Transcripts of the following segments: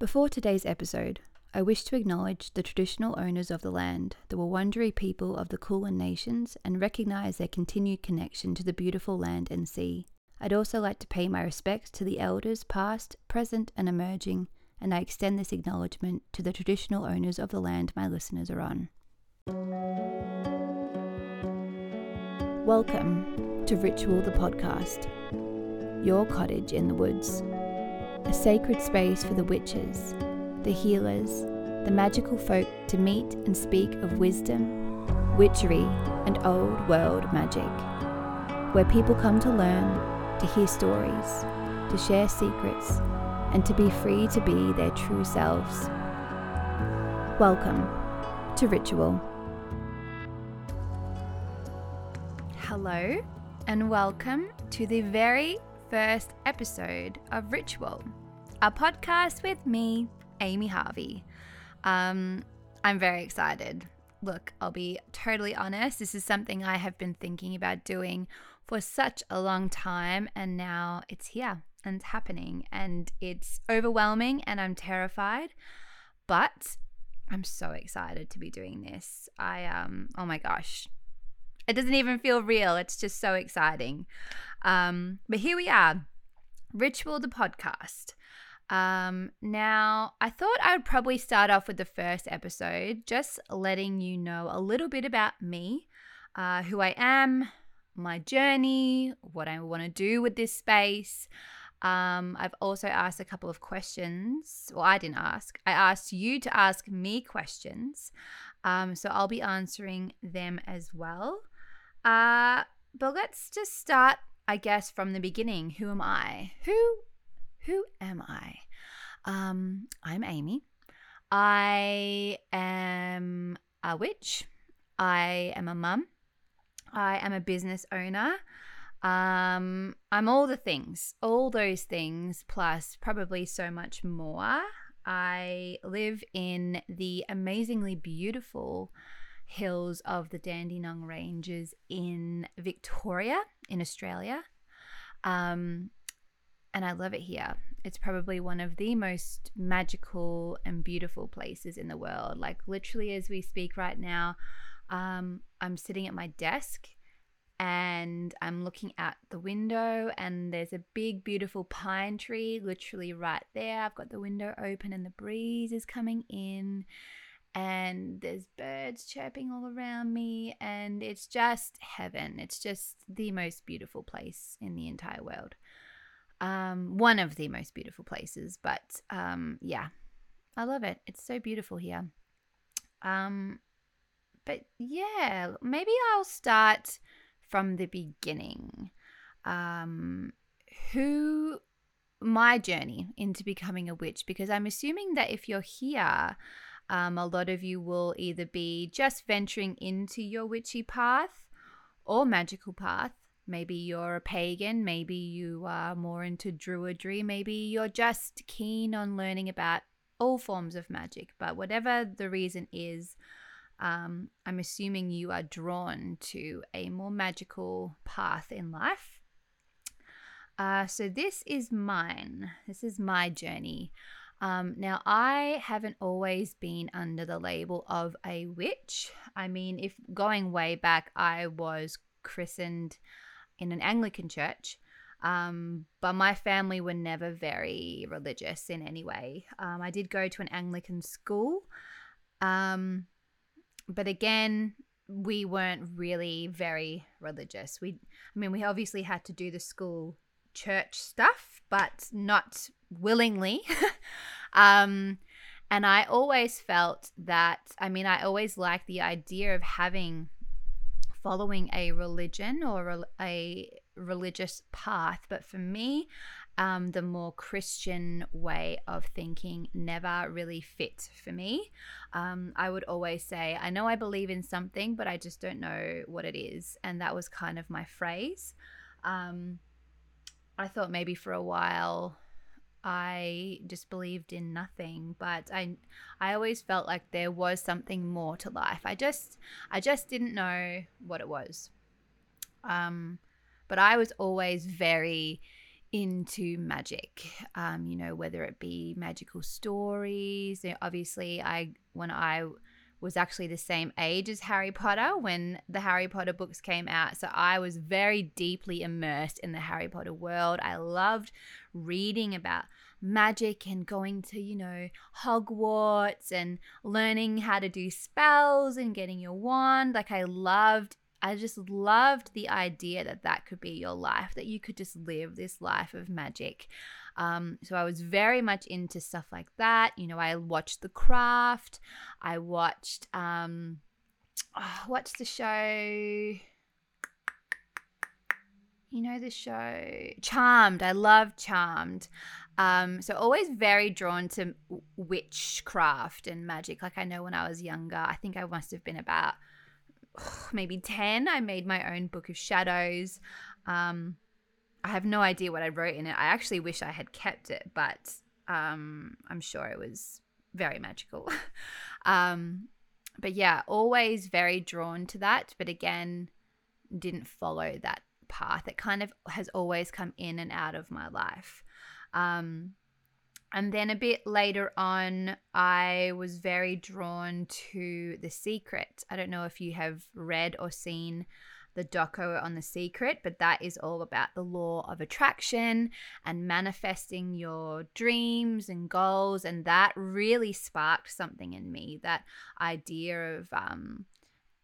Before today's episode, I wish to acknowledge the traditional owners of the land, the Wurundjeri people of the Kulin Nations, and recognise their continued connection to the beautiful land and sea. I'd also like to pay my respects to the elders past, present, and emerging, and I extend this acknowledgement to the traditional owners of the land my listeners are on. Welcome to Ritual the Podcast, your cottage in the woods, a sacred space for the witches, the healers, the magical folk to meet and speak of wisdom, witchery, and old world magic, where people come to learn, to hear stories, to share secrets, and to be free to be their true selves. Welcome to Ritual. Hello, and welcome to the very first episode of Ritual, a podcast with me, Amy Harvey. Um, I'm very excited. Look, I'll be totally honest, this is something I have been thinking about doing for such a long time, and now it's here and it's happening, and it's overwhelming, and I'm terrified, but I'm so excited to be doing this. I um, oh my gosh, it doesn't even feel real. It's just so exciting. Um, but here we are, Ritual the podcast. Um, now, I thought I would probably start off with the first episode, just letting you know a little bit about me, uh, who I am, my journey, what I want to do with this space. Um, I've also asked a couple of questions. Well, I didn't ask. I asked you to ask me questions. Um, so I'll be answering them as well. Uh, but let's just start, I guess, from the beginning. Who am I? Who who am I? Um, I'm Amy. I am a witch. I am a mum. I am a business owner. Um, I'm all the things, all those things, plus probably so much more. I live in the amazingly beautiful hills of the Dandenong Ranges in Victoria, in Australia. Um, and I love it here. It's probably one of the most magical and beautiful places in the world. Like, literally, as we speak right now, um, I'm sitting at my desk and I'm looking out the window, and there's a big, beautiful pine tree literally right there. I've got the window open, and the breeze is coming in and there's birds chirping all around me and it's just heaven. It's just the most beautiful place in the entire world. Um, one of the most beautiful places but um, yeah. I love it. It's so beautiful here. Um, but yeah maybe i'll start from the beginning. Um, who my journey into becoming a witch because i'm assuming that if you're here um, a lot of you will either be just venturing into your witchy path or magical path. Maybe you're a pagan, maybe you are more into druidry, maybe you're just keen on learning about all forms of magic. But whatever the reason is, um, I'm assuming you are drawn to a more magical path in life. Uh, so, this is mine. This is my journey. Um, now, I haven't always been under the label of a witch. I mean, if going way back, I was christened in an Anglican church. Um, but my family were never very religious in any way. Um, I did go to an Anglican school. Um, but again, we weren't really very religious. We, I mean, we obviously had to do the school church stuff, but not willingly. um, and I always felt that, I mean, I always liked the idea of having, following a religion or a, religious path. But for me, um, the more Christian way of thinking never really fit for me. Um, I would always say, I know I believe in something, but I just don't know what it is. And that was kind of my phrase. Um, I thought maybe for a while I just believed in nothing, but I I always felt like there was something more to life. I just I just didn't know what it was. Um but I was always very into magic. Um, you know, whether it be magical stories. Obviously, I when I was actually the same age as Harry Potter when the Harry Potter books came out. So I was very deeply immersed in the Harry Potter world. I loved reading about magic and going to, you know, Hogwarts and learning how to do spells and getting your wand. Like I loved I just loved the idea that that could be your life, that you could just live this life of magic. Um, so I was very much into stuff like that. You know, I watched The Craft. I watched um, oh, what's the show? You know the show Charmed. I love Charmed. Um, so always very drawn to witchcraft and magic. Like I know when I was younger, I think I must have been about maybe 10 i made my own book of shadows um, i have no idea what i wrote in it. I actually wish i had kept it but um, i'm sure it was very magical. Um, but yeah always very drawn to that but again didn't follow that path. It kind of has always come in and out of my life. Um, and then a bit later on, I was very drawn to The Secret. I don't know if you have read or seen the doco on The Secret, but that is all about the law of attraction and manifesting your dreams and goals. And that really sparked something in me that idea of um,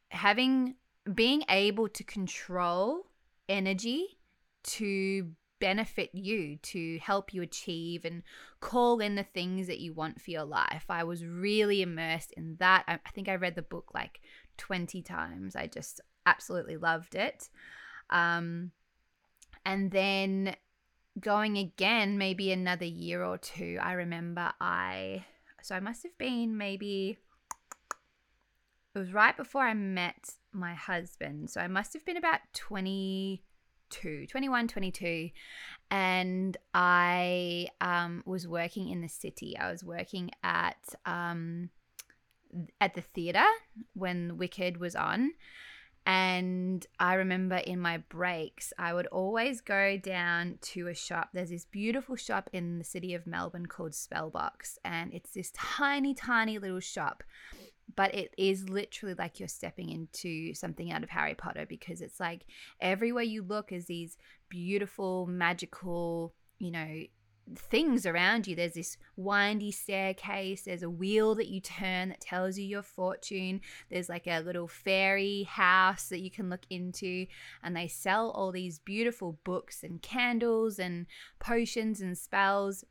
having, being able to control energy to benefit you to help you achieve and call in the things that you want for your life. I was really immersed in that. I, think I read the book like 20 times. I just absolutely loved it. Um, and then going again, maybe another year or two, I remember I, so I must have been maybe, it was right before I met my husband. So I must have been about 20 22, 21, 22. And I um, was working in the city. I was working at um, at the theater when Wicked was on. And I remember in my breaks, I would always go down to a shop. There's this beautiful shop in the city of Melbourne called Spellbox. And it's this tiny, tiny little shop but it is literally like you're stepping into something out of Harry Potter because it's like everywhere you look is these beautiful, magical, you know, things around you. There's this windy staircase, there's a wheel that you turn that tells you your fortune. There's like a little fairy house that you can look into, and they sell all these beautiful books and candles and potions and spells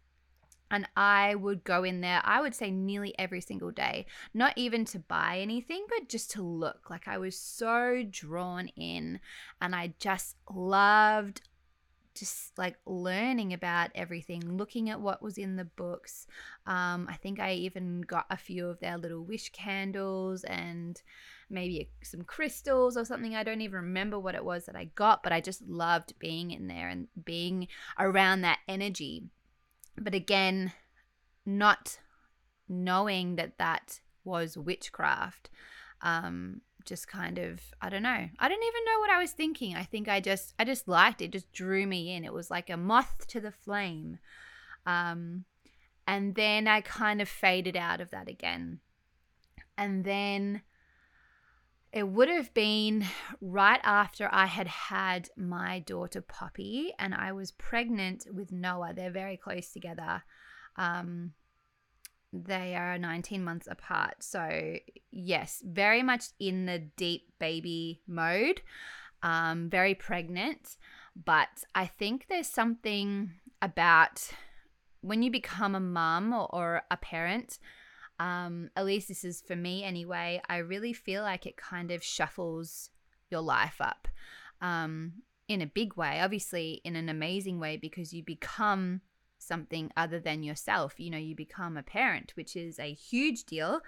and I would go in there, I would say nearly every single day, not even to buy anything, but just to look. Like I was so drawn in and I just loved just like learning about everything, looking at what was in the books. Um, I think I even got a few of their little wish candles and maybe some crystals or something. I don't even remember what it was that I got, but I just loved being in there and being around that energy but again, not knowing that that was witchcraft. Um, just kind of I don't know. I don't even know what I was thinking. I think I just I just liked it. it just drew me in. It was like a moth to the flame. Um, and then I kind of faded out of that again. And then it would have been right after I had had my daughter Poppy, and I was pregnant with Noah. They're very close together. Um, they are 19 months apart. So, yes, very much in the deep baby mode, um, very pregnant. But I think there's something about when you become a mum or, or a parent um, at least this is for me anyway, I really feel like it kind of shuffles your life up um, in a big way, obviously, in an amazing way, because you become something other than yourself. You know, you become a parent, which is a huge deal.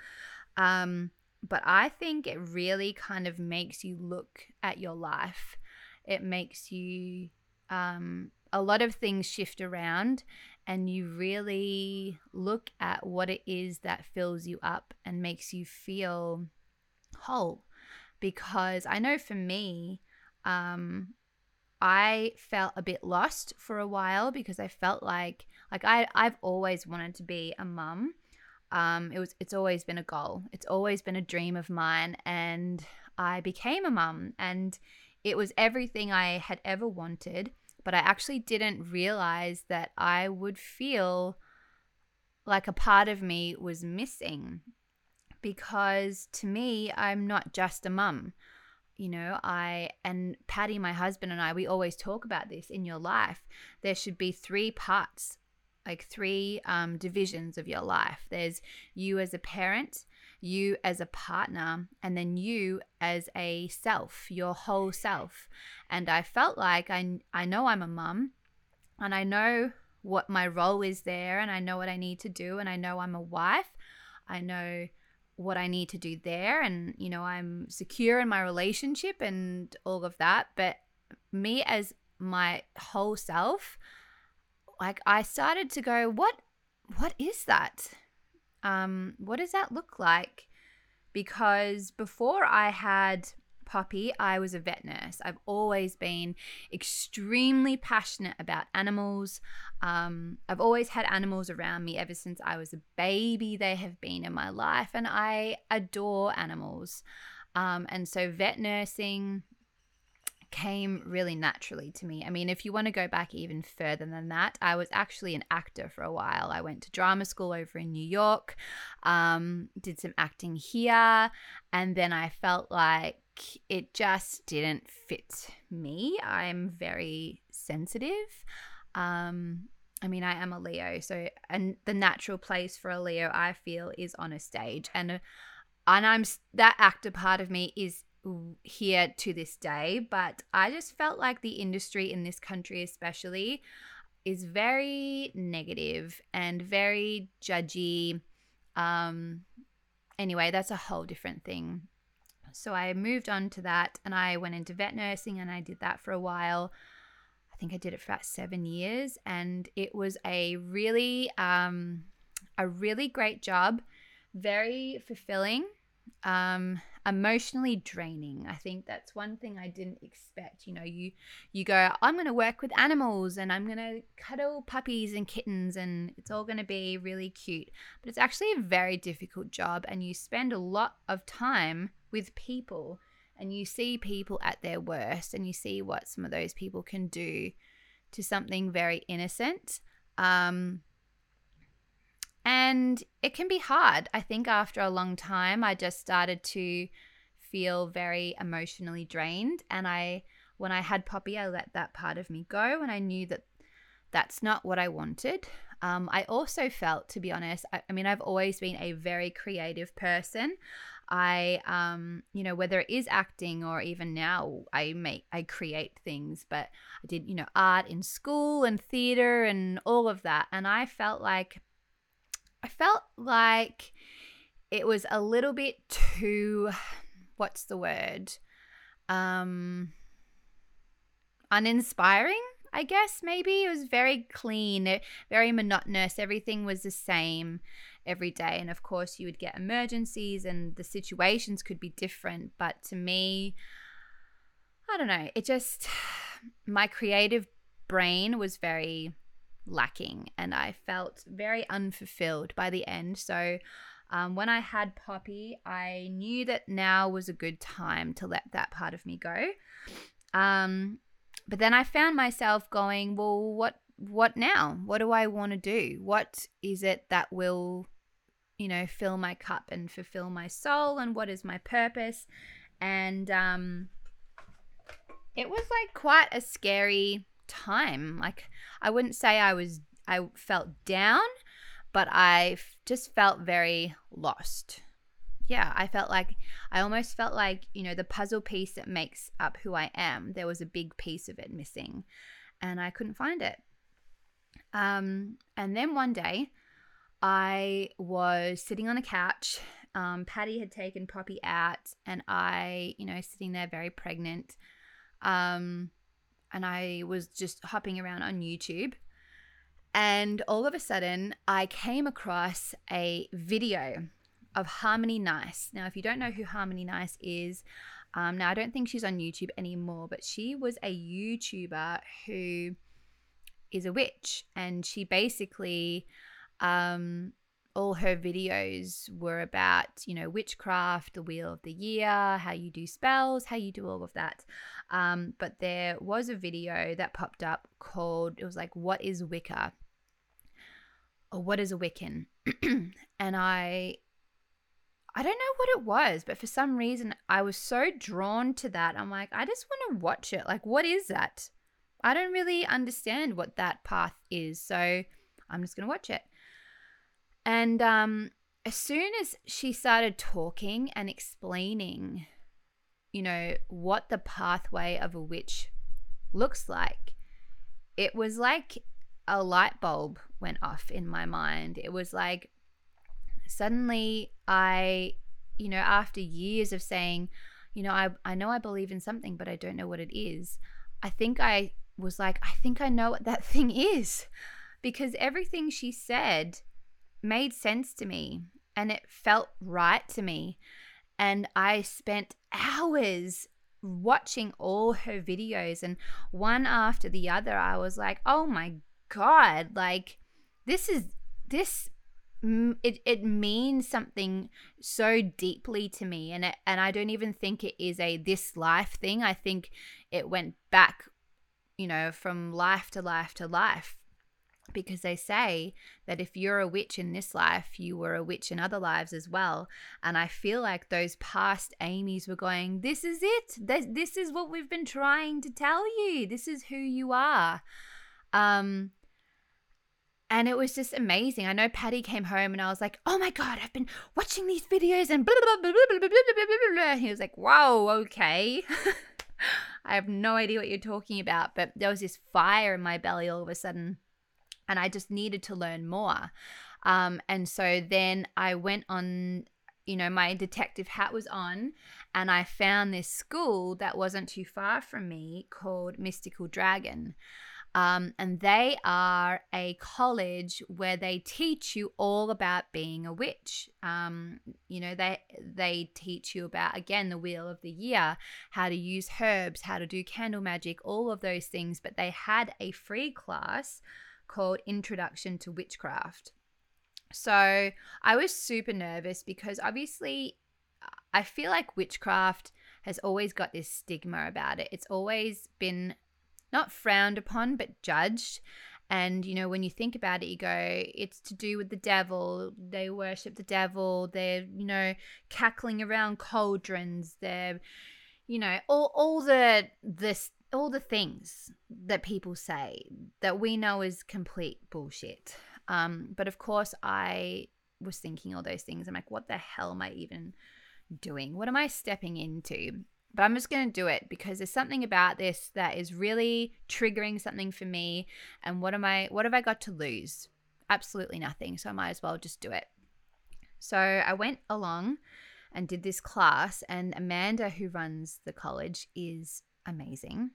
Um, but I think it really kind of makes you look at your life. It makes you, um, a lot of things shift around and you really look at what it is that fills you up and makes you feel whole. Because I know for me, um, I felt a bit lost for a while because I felt like like I I've always wanted to be a mum. Um, it was it's always been a goal. It's always been a dream of mine, and I became a mum, and it was everything I had ever wanted. But I actually didn't realize that I would feel like a part of me was missing because to me, I'm not just a mum. You know, I and Paddy, my husband, and I, we always talk about this in your life. There should be three parts, like three um, divisions of your life. There's you as a parent, you as a partner, and then you as a self, your whole self. And I felt like I, I know I'm a mum and I know what my role is there and I know what I need to do and I know I'm a wife. I know what I need to do there and you know I'm secure in my relationship and all of that. But me as my whole self like I started to go what what is that? Um what does that look like? Because before I had Poppy, I was a vet nurse. I've always been extremely passionate about animals. Um, I've always had animals around me ever since I was a baby. They have been in my life, and I adore animals. Um, and so, vet nursing came really naturally to me. I mean, if you want to go back even further than that, I was actually an actor for a while. I went to drama school over in New York, um, did some acting here, and then I felt like it just didn't fit me. I'm very sensitive. Um, I mean, I am a Leo, so and the natural place for a Leo, I feel, is on a stage, and and I'm that actor part of me is here to this day. But I just felt like the industry in this country, especially, is very negative and very judgy. Um, anyway, that's a whole different thing. So I moved on to that and I went into vet nursing and I did that for a while. I think I did it for about seven years and it was a really, um, a really great job, very fulfilling. Um, emotionally draining. I think that's one thing I didn't expect. You know, you you go, I'm going to work with animals and I'm going to cuddle puppies and kittens and it's all going to be really cute. But it's actually a very difficult job and you spend a lot of time with people and you see people at their worst and you see what some of those people can do to something very innocent. Um, and it can be hard. I think after a long time, I just started to feel very emotionally drained. And I, when I had Poppy, I let that part of me go. And I knew that that's not what I wanted. Um, I also felt, to be honest, I, I, mean, I've always been a very creative person. I, um, you know, whether it is acting or even now, I make, I create things, but I did, you know, art in school and theater and all of that. And I felt like I felt like it was a little bit too what's the word? Um uninspiring, I guess maybe. It was very clean, very monotonous. Everything was the same every day. And of course, you would get emergencies and the situations could be different, but to me, I don't know, it just my creative brain was very lacking and I felt very unfulfilled by the end. So um, when I had Poppy, I knew that now was a good time to let that part of me go. Um, but then I found myself going, well, what what now? What do I want to do? What is it that will, you know, fill my cup and fulfill my soul? And what is my purpose? And um, it was like quite a scary time. Like I wouldn't say I was I felt down, but I just felt very lost. Yeah, I felt like I almost felt like, you know, the puzzle piece that makes up who I am, there was a big piece of it missing and I couldn't find it. Um, and then one day I was sitting on a couch. Um, Paddy had taken Poppy out, and I, you know, sitting there very pregnant. Um, and I was just hopping around on YouTube. And all of a sudden, I came across a video of Harmony Nice. Now, if you don't know who Harmony Nice is, Um, now, I don't think she's on YouTube anymore, but she was a YouTuber who is a witch. And she basically, um, all her videos were about, you know, witchcraft, the wheel of the year, how you do spells, how you do all of that. Um, but there was a video that popped up called, it was like, What is Wicca? Or What is a Wiccan? and I I don't know what it was, but for some reason I was so drawn to that. I'm like, I just want to watch it. Like, what is that? I don't really understand what that path is. So I'm just going to watch it. And um, as soon as she started talking and explaining, you know, what the pathway of a witch looks like, it was like a light bulb went off in my mind. It was like, suddenly I, you know, after years of saying, you know, I, I know I believe in something, but I don't know what it is, I think I was like, I think I know what that thing is because everything she said made sense to me and it felt right to me. And I spent hours watching all her videos and one after the other I was like, "Oh my god, like this is this it it means something so deeply to me and it, and I don't even think it is a this life thing. I think it went back, you know, from life to life to life because they say that if you're a witch in this life, you were a witch in other lives as well. And I feel like those past Amy's were going, This is it. This, is what we've been trying to tell you. This is who you are. Um, and it was just amazing. I know Paddy came home and I was like, oh my God, I've been watching these videos and blah, blah, blah, blah, blah, blah, blah, blah. He was like, whoa, okay. I have no idea what you're talking about. But there was this fire in my belly all of a sudden. And I just needed to learn more. Um, and so then I went on, you know, my detective hat was on, and I found this school that wasn't too far from me called Mystical Dragon. Um, and they are a college where they teach you all about being a witch. Um, you know, they they teach you about again the wheel of the year, how to use herbs, how to do candle magic, all of those things. But they had a free class called Introduction to Witchcraft. So I was super nervous because obviously I feel like witchcraft has always got this stigma about it. It's always been not frowned upon, but judged. And, you know, when you think about it, you go, it's to do with the devil. They worship the devil. They're, you know, cackling around cauldrons. They're, you know, all, all the, this, all the things that people say that we know is complete bullshit. Um, but of course, I was thinking all those things. I'm like, what the hell am I even doing? What am I stepping into? but I'm just going to do it because there's something about this that is really triggering something for me. And what am I, what have I got to lose? Absolutely nothing. So I might as well just do it. So I went along and did this class, and Amanda, who runs the college, is amazing.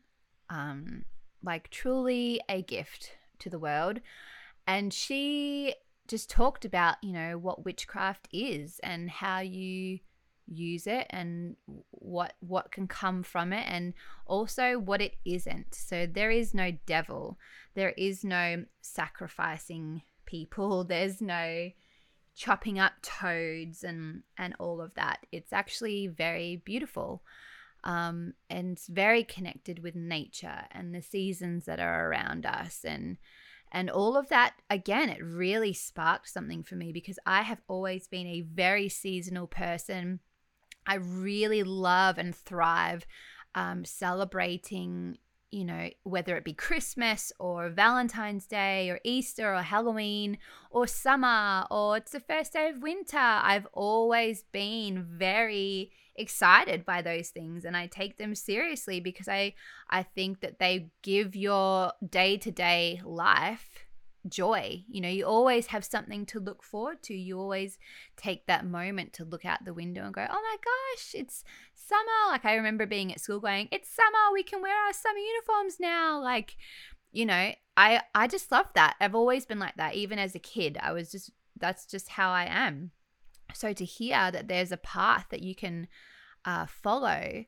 Um, like, truly a gift to the world. And she just talked about, you know, what witchcraft is and how you use it and what what can come from it and also what it isn't. So there is no devil. There is no sacrificing people. There's no chopping up toads and and all of that. It's actually very beautiful um, and it's very connected with nature and the seasons that are around us and and all of that again it really sparked something for me because i have always been a very seasonal person I really love and thrive um, celebrating, you know, whether it be Christmas or Valentine's Day or Easter or Halloween or summer or it's the first day of winter. I've always been very excited by those things and I take them seriously because I I think that they give your day-to-day life joy. You know, you always have something to look forward to. You always take that moment to look out the window and go, oh my gosh, it's summer. Like I remember being at school going, it's summer. We can wear our summer uniforms now. Like, you know, I I just love that. I've always been like that. Even as a kid, I was just that's just how I am. So to hear that there's a path that you can uh, follow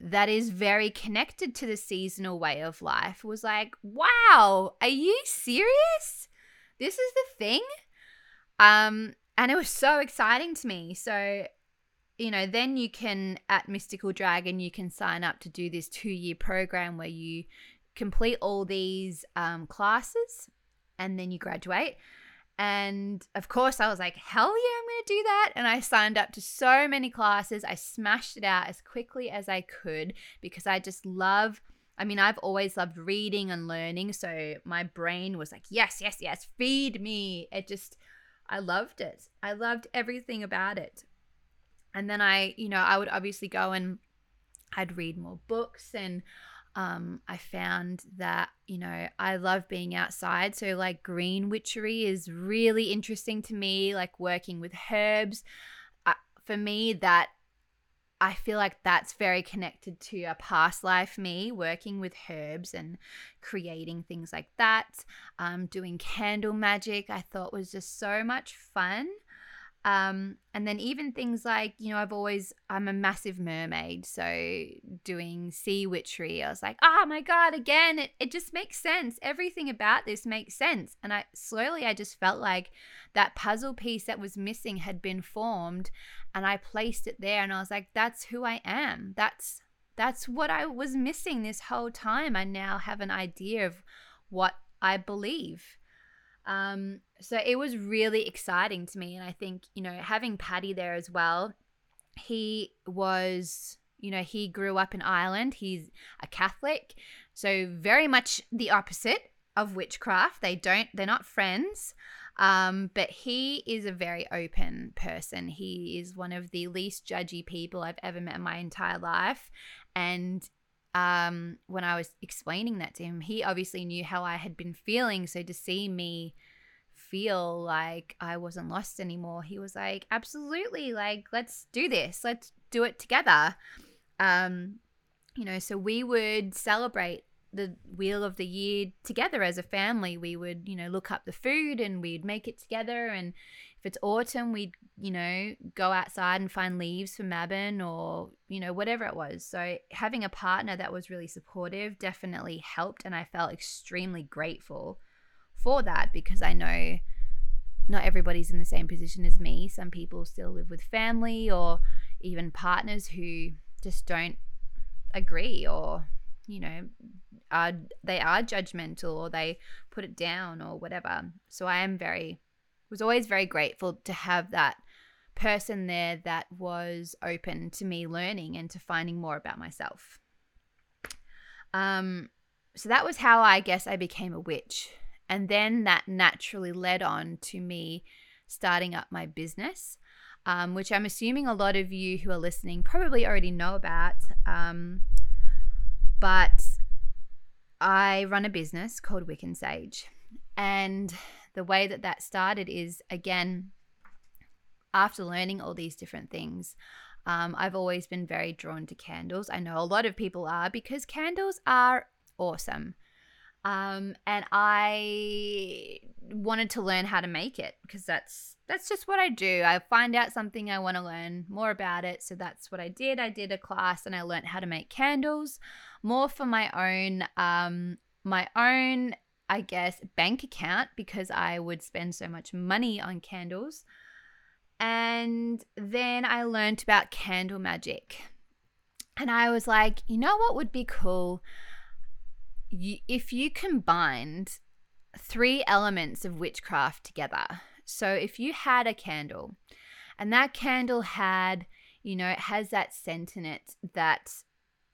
that is very connected to the seasonal way of life was like, wow, are you serious? This is the thing? Um, and it was so exciting to me. So, you know, then you can, at Mystical Dragon, you can sign up to do this two year program where you complete all these um, classes and then you graduate. And of course, I was like, hell yeah, I'm going to do that. And I signed up to so many classes. I smashed it out as quickly as I could because I just love. I mean, I've always loved reading and learning. So my brain was like, yes, yes, yes, feed me. It just, I loved it. I loved everything about it. And then I, you know, I would obviously go and I'd read more books and um, I found that, you know, I love being outside. So, like, green witchery is really interesting to me, like working with herbs. Uh, for me, that I feel like that's very connected to a past life me, working with herbs and creating things like that. Um, doing candle magic, I thought was just so much fun. Um, and then even things like, you know, I've always, I'm a massive mermaid. So doing sea witchery, I was like, oh my God, again, it, it just makes sense. Everything about this makes sense. And I slowly, I just felt like that puzzle piece that was missing had been formed and I placed it there and I was like, that's who I am. That's, that's what I was missing this whole time. I now have an idea of what I believe. Um, so it was really exciting to me. And I think, you know, having Paddy there as well, he was, you know, he grew up in Ireland. He's a Catholic. So very much the opposite of witchcraft. They don't, they're not friends. Um, but he is a very open person. He is one of the least judgy people I've ever met in my entire life. And um, when I was explaining that to him, he obviously knew how I had been feeling. So to see me feel like I wasn't lost anymore, he was like, absolutely, like, let's do this, let's do it together. Um, you know, so we would celebrate the wheel of the year together as a family. We would, you know, look up the food and we'd make it together. And if it's autumn, we'd, you know, go outside and find leaves for Mabon or, you know, whatever it was. So having a partner that was really supportive definitely helped. And I felt extremely grateful for that because I know not everybody's in the same position as me. Some people still live with family or even partners who just don't agree or, you know, are they are judgmental or they put it down or whatever. So I am very was always very grateful to have that person there that was open to me learning and to finding more about myself. Um, so that was how I guess I became a witch. And then that naturally led on to me starting up my business, um, which I'm assuming a lot of you who are listening probably already know about. Um, but I run a business called Wick and Sage. And the way that that started is again, after learning all these different things, um, I've always been very drawn to candles. I know a lot of people are because candles are awesome. Um, and I wanted to learn how to make it because that's that's just what I do. I find out something I want to learn more about it, so that's what I did. I did a class and I learned how to make candles, more for my own um my own I guess, bank account because I would spend so much money on candles. And then I learned about candle magic. And I was like, you know what would be cool? If you combined three elements of witchcraft together. So if you had a candle and that candle had, you know, it has that scent in it that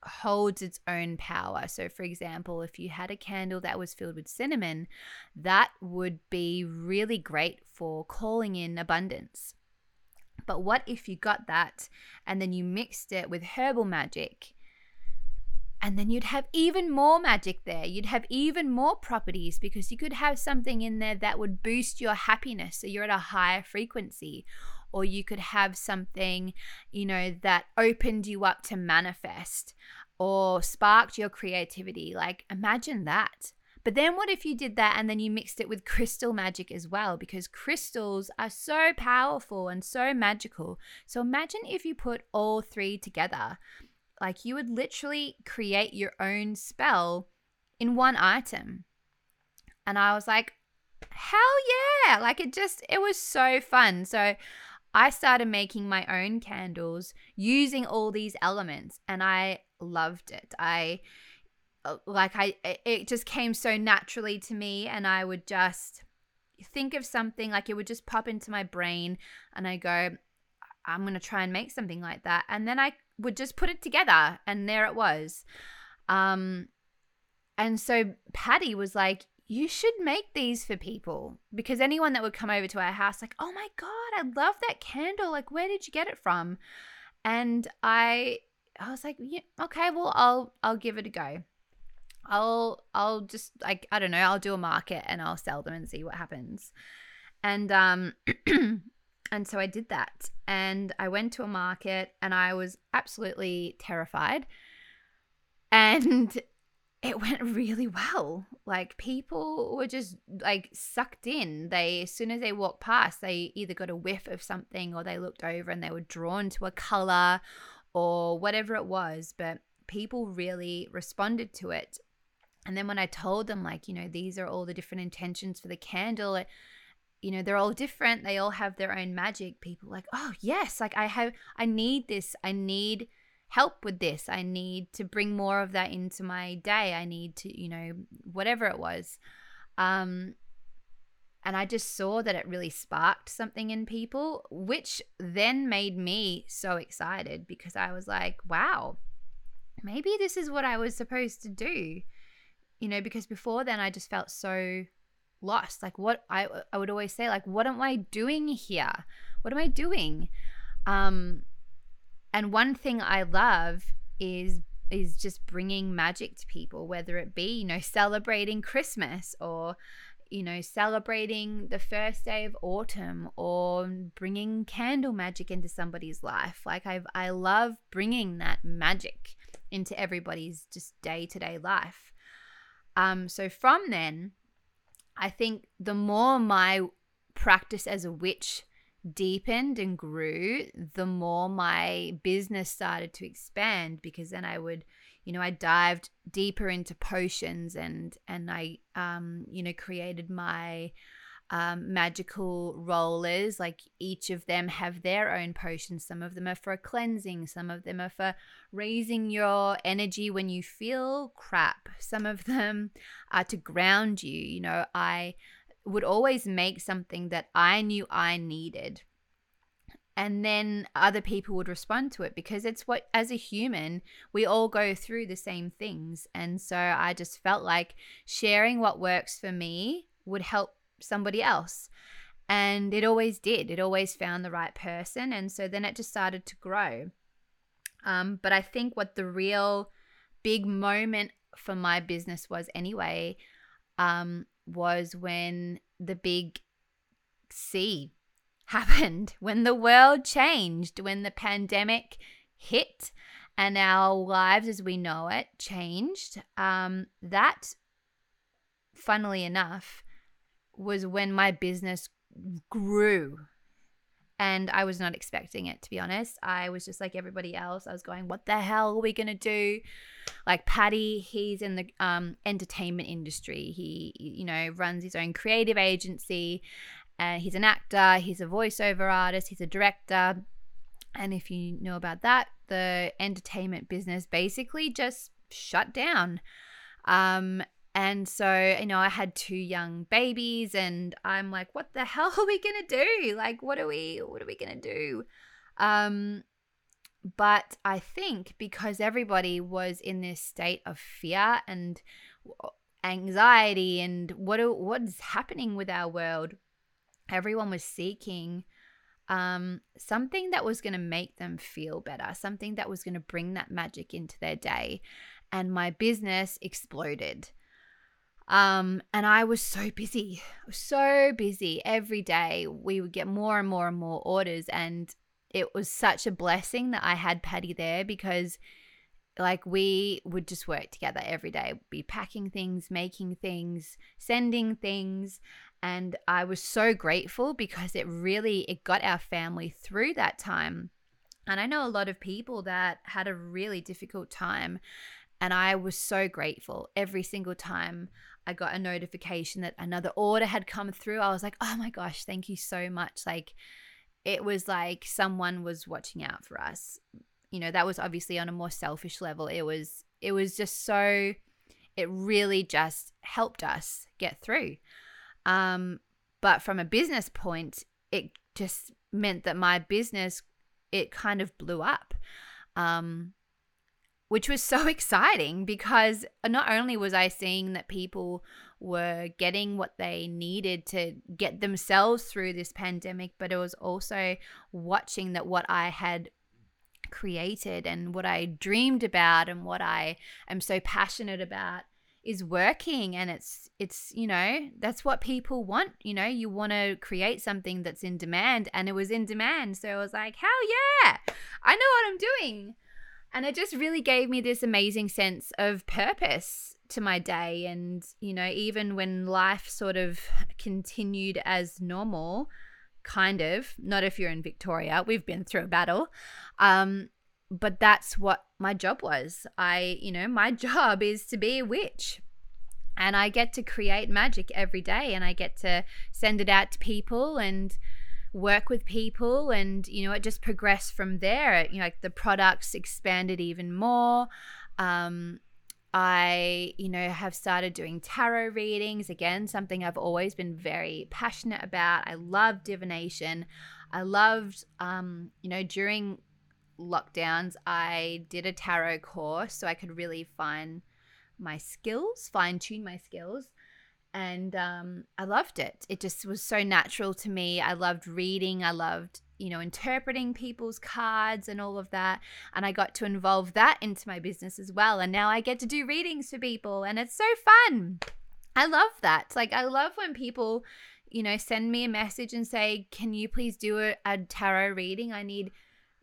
holds its own power. So, for example, if you had a candle that was filled with cinnamon, that would be really great for calling in abundance. But what if you got that and then you mixed it with herbal magic? And then you'd have even more magic there. You'd have even more properties because you could have something in there that would boost your happiness. So you're at a higher frequency. Or you could have something, you know, that opened you up to manifest or sparked your creativity. Like, imagine that. But then what if you did that and then you mixed it with crystal magic as well? Because crystals are so powerful and so magical. So imagine if you put all three together. like you would literally create your own spell in one item. And I was like, hell yeah. Like it just, it was so fun. So I started making my own candles using all these elements and I loved it. I, uh, like, I, it just came so naturally to me and I would just think of something, like it would just pop into my brain and I go, I'm going to try and make something like that. And then I would just put it together and there it was. Um, and so Paddy was like, you should make these for people because anyone that would come over to our house, like, oh my God, I love that candle. Like, where did you get it from? And I, I was like, yeah, okay, well, I'll, I'll give it a go. I'll, I'll just like, I don't know, I'll do a market and I'll sell them and see what happens. And, um, and so I did that. And I went to a market and I was absolutely terrified. And it went really well. Like people were just like sucked in. They as soon as they walked past, they either got a whiff of something or they looked over and they were drawn to a color or whatever it was, but people really responded to it. And then when I told them like, you know, these are all the different intentions for the candle, it, you know, they're all different. They all have their own magic. People like, "Oh, yes, like I have I need this. I need help with this. I need to bring more of that into my day. I need to, you know, whatever it was. Um, and I just saw that it really sparked something in people, which then made me so excited because I was like, wow, maybe this is what I was supposed to do. You know, because before then I just felt so lost. Like what I I would always say like what am I doing here? What am I doing? Um and one thing I love is is just bringing magic to people whether it be you know celebrating christmas or you know celebrating the first day of autumn or bringing candle magic into somebody's life. Like i i love bringing that magic into everybody's just day-to-day life. Um so from then i think the more my practice as a witch deepened and grew, the more my business started to expand because then I would, you know, I dived deeper into potions and and I um, you know, created my um, magical rollers. Like each of them have their own potions. Some of them are for cleansing, some of them are for raising your energy when you feel crap, some of them are to ground you. You know, I would always make something that I knew I needed. And then other people would respond to it because it's what, as a human, we all go through the same things. And so I just felt like sharing what works for me would help somebody else. And it always did. It always found the right person. And so then it just started to grow. Um, but I think what the real big moment for my business was, anyway, um, was when the big C happened, when the world changed, when the pandemic hit and our lives as we know it changed. Um, that, funnily enough, was when my business grew and I was not expecting it to be honest. I was just like everybody else. I was going, "What the hell are we gonna do?" Like Paddy, he's in the um, entertainment industry. He, you know, runs his own creative agency, and he's an actor. He's a voiceover artist. He's a director. And if you know about that, the entertainment business basically just shut down. Um, and so, you know, I had two young babies and I'm like, what the hell are we going to do? Like, what are we, what are we going to do? Um, but I think because everybody was in this state of fear and anxiety and what, what is happening with our world, everyone was seeking um, something that was going to make them feel better, something that was going to bring that magic into their day. And my business exploded. Um, and I was so busy, so busy every day. We would get more and more and more orders. And it was such a blessing that I had Paddy there because, like, we would just work together every day, be packing things, making things, sending things. And I was so grateful because it really it got our family through that time. And I know a lot of people that had a really difficult time. And I was so grateful every single time I got a notification that another order had come through. I was like, oh my gosh, thank you so much. Like, it was like someone was watching out for us. You know, that was obviously on a more selfish level. It was, it was just so, it really just helped us get through. Um, but from a business point, it just meant that my business it kind of blew up. Um, which was so exciting because not only was I seeing that people were getting what they needed to get themselves through this pandemic, but it was also watching that what I had created and what I dreamed about and what I am so passionate about is working. And it's it's you know that's what people want you know you want to create something that's in demand and it was in demand. So i was like hell yeah i know what i'm doing and it just really gave me this amazing sense of purpose to my day and you know even when life sort of continued as normal kind of not if you're in victoria we've been through a battle um but that's what my job was. I, you know, my job is to be a witch. And I get to create magic every day and I get to send it out to people and work with people and you know it just progressed from there you know like the products expanded even more um I, you know, have started doing tarot readings. Again, something I've always been very passionate about. I love divination. I loved, um, you know, during lockdowns, I did a tarot course so I could really find my skills, fine tune my skills. And um, I loved it. It just was so natural to me. I loved reading. I loved, you know, interpreting people's cards and all of that. And I got to involve that into my business as well. And now I get to do readings for people, and it's so fun. I love that. Like, I love when people, you know, send me a message and say, Can you please do a, a tarot reading? I need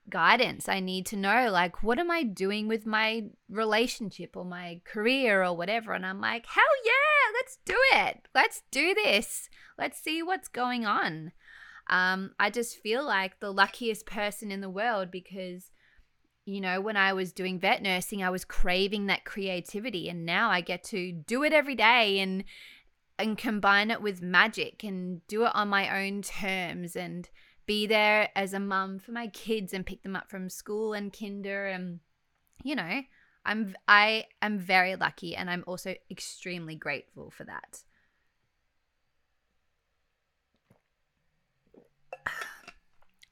guidance. I need to know, like, what am I doing with my relationship or my career or whatever? And I'm like, hell yeah, let's do it. Let's do this. Let's see what's going on. Um, I just feel like the luckiest person in the world because, you know, when I was doing vet nursing, I was craving that creativity. And now I get to do it every day and, and combine it with magic and do it on my own terms and be there as a mum for my kids and pick them up from school and kinder and you know i'm i am very lucky and i'm also extremely grateful for that.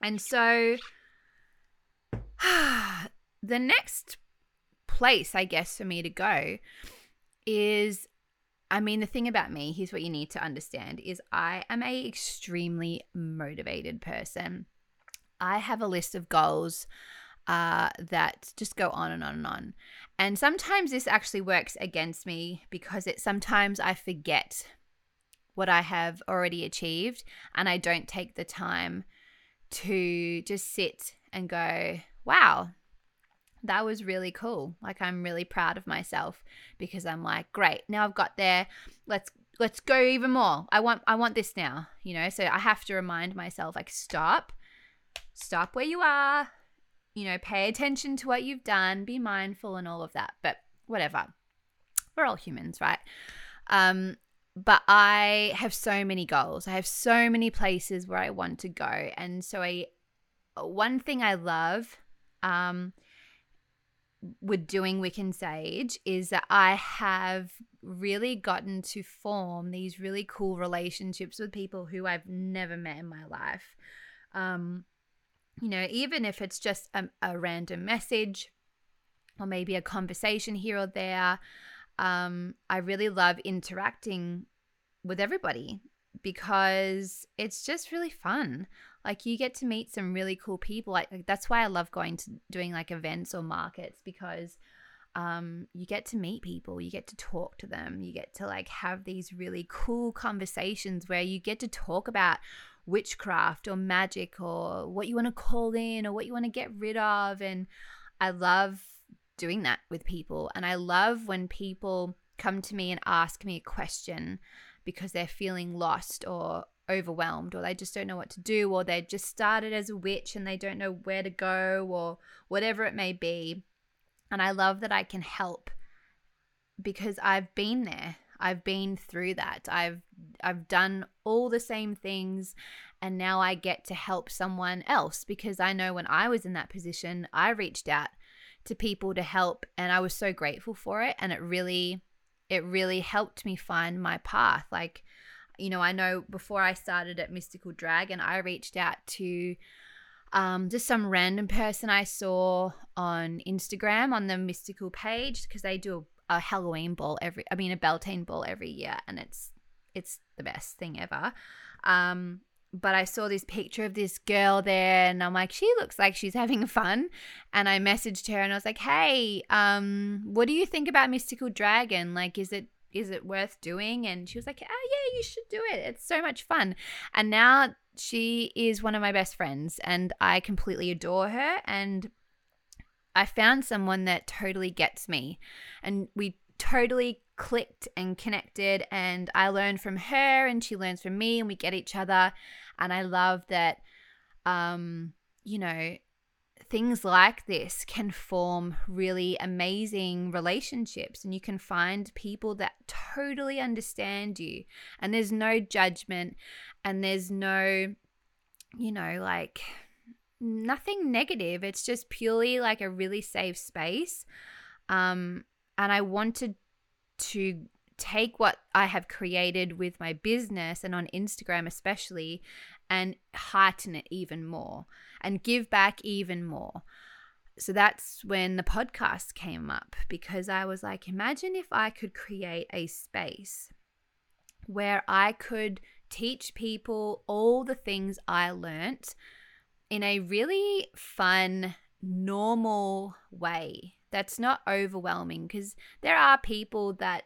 And so the next place i guess for me to go is I mean, the thing about me, here's what you need to understand is I am a extremely motivated person. I have a list of goals uh, that just go on and on and on. And sometimes this actually works against me because it sometimes I forget what I have already achieved and I don't take the time to just sit and go, wow, that was really cool. Like I'm really proud of myself because I'm like, great, now I've got there. Let's let's go even more. I want I want this now, you know? So I have to remind myself like stop. Stop where you are. You know, pay attention to what you've done, be mindful and all of that. But whatever. We're all humans, right? Um but I have so many goals. I have so many places where I want to go. And so I one thing I love um with doing Wick and Sage is that I have really gotten to form these really cool relationships with people who I've never met in my life. Um, you know, even if it's just a, a, random message or maybe a conversation here or there, um, I really love interacting with everybody because it's just really fun like you get to meet some really cool people like, like that's why i love going to doing like events or markets because um, you get to meet people, you get to talk to them, you get to like have these really cool conversations where you get to talk about witchcraft or magic or what you want to call in or what you want to get rid of. And I love doing that with people. And I love when people come to me and ask me a question because they're feeling lost or overwhelmed or they just don't know what to do or they just started as a witch and they don't know where to go or whatever it may be. And I love that I can help because I've been there. I've been through that. I've I've done all the same things and now I get to help someone else because I know when I was in that position, I reached out to people to help and I was so grateful for it and it really it really helped me find my path. Like you know, I know before I started at Mystical Dragon, I reached out to um, just some random person I saw on Instagram on the Mystical page because they do a, a, Halloween ball every, I mean, a Beltane ball every year, and it's it's the best thing ever. Um, but I saw this picture of this girl there, and I'm like, she looks like she's having fun. And I messaged her, and I was like, hey, um, what do you think about Mystical Dragon? Like, is it is it worth doing? And she was like, oh, yeah, you should do it. It's so much fun. And now she is one of my best friends, and I completely adore her. And I found someone that totally gets me. And we totally clicked and connected. And I learned from her, and she learns from me, and we get each other. And I love that, um, you know, things like this can form really amazing relationships and you can find people that totally understand you and there's no judgment and there's no you know like nothing negative. It's just purely like a really safe space. Um and i wanted to take what i have created with my business and on instagram especially and heighten it even more and give back even more. So that's when the podcast came up because I was like, imagine if I could create a space where I could teach people all the things I learnt in a really fun, normal way that's not overwhelming because there are people that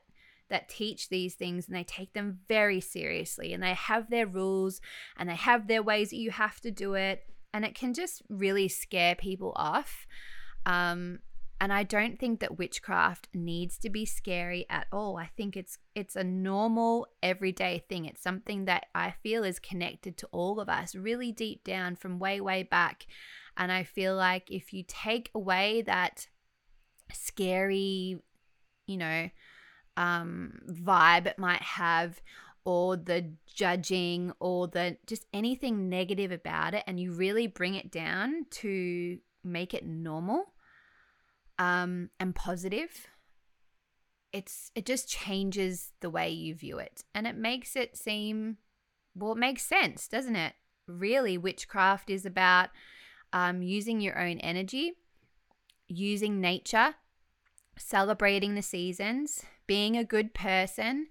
that teach these things and they take them very seriously and they have their rules and they have their ways that you have to do it and it can just really scare people off. Um, and I don't think that witchcraft needs to be scary at all. I think it's it's a normal everyday thing. It's something that I feel is connected to all of us really deep down from way way back. And I feel like if you take away that scary, you know, um, vibe it might have, or the judging or the just anything negative about it and you really bring it down to make it normal um, and positive it's it just changes the way you view it. And it makes it seem well it makes sense doesn't it? Really witchcraft is about um, using your own energy using nature celebrating the seasons being a good person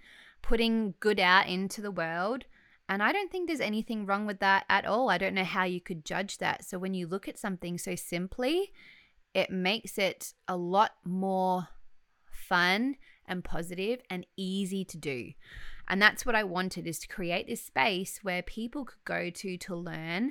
putting good out into the world. And I don't think there's anything wrong with that at all. I don't know how you could judge that. So when you look at something so simply, it makes it a lot more fun and positive and easy to do. And that's what I wanted is to create this space where people could go to to learn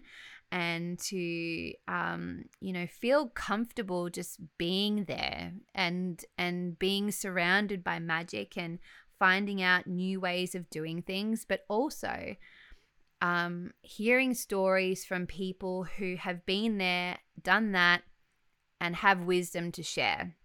and to um, you know feel comfortable just being there and and being surrounded by magic and finding out new ways of doing things, but also um, hearing stories from people who have been there, done that, and have wisdom to share.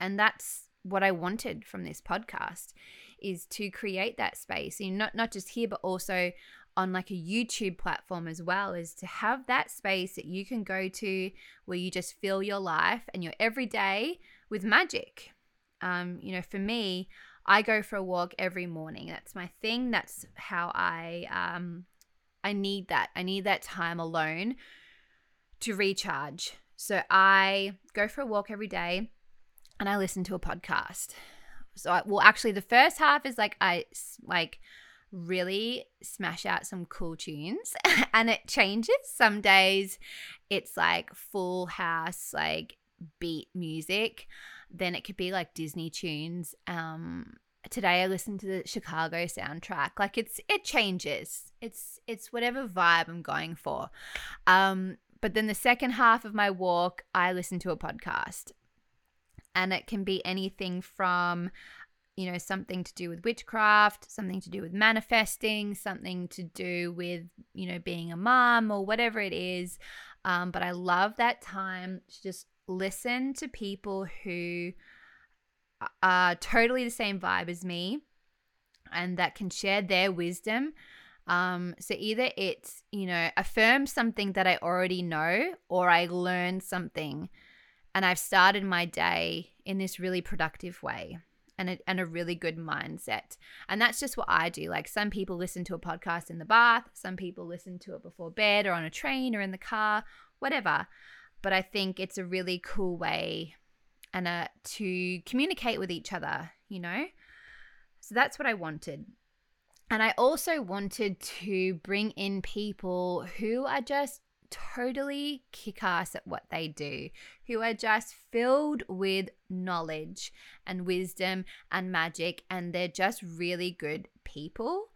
And that's what I wanted from this podcast is to create that space, and not not just here, but also on like a YouTube platform as well, is to have that space that you can go to where you just fill your life and your everyday with magic. Um, you know, for me, I go for a walk every morning. That's my thing. That's how I um I need that. I need that time alone to recharge. So I go for a walk every day and I listen to a podcast. So I, well actually the first half is like I like really smash out some cool tunes and it changes. Some days it's like full house like beat music then it could be like Disney tunes. Um, today I listened to the Chicago soundtrack. Like it's it changes. It's it's whatever vibe I'm going for. Um, but then the second half of my walk, I listen to a podcast, and it can be anything from you know, something to do with witchcraft, something to do with manifesting, something to do with, you know, being a mom or whatever it is. Um, but I love that time to just listen to people who are totally the same vibe as me and that can share their wisdom. Um, so either it's, you know, affirm something that I already know or I learn something and I've started my day in this really productive way and a, and a really good mindset. And that's just what I do. Like some people listen to a podcast in the bath, some people listen to it before bed or on a train or in the car, whatever. But I think it's a really cool way and a, to communicate with each other, you know? So that's what I wanted. And I also wanted to bring in people who are just totally kick ass at what they do, who are just filled with knowledge and wisdom and magic, and they're just really good people.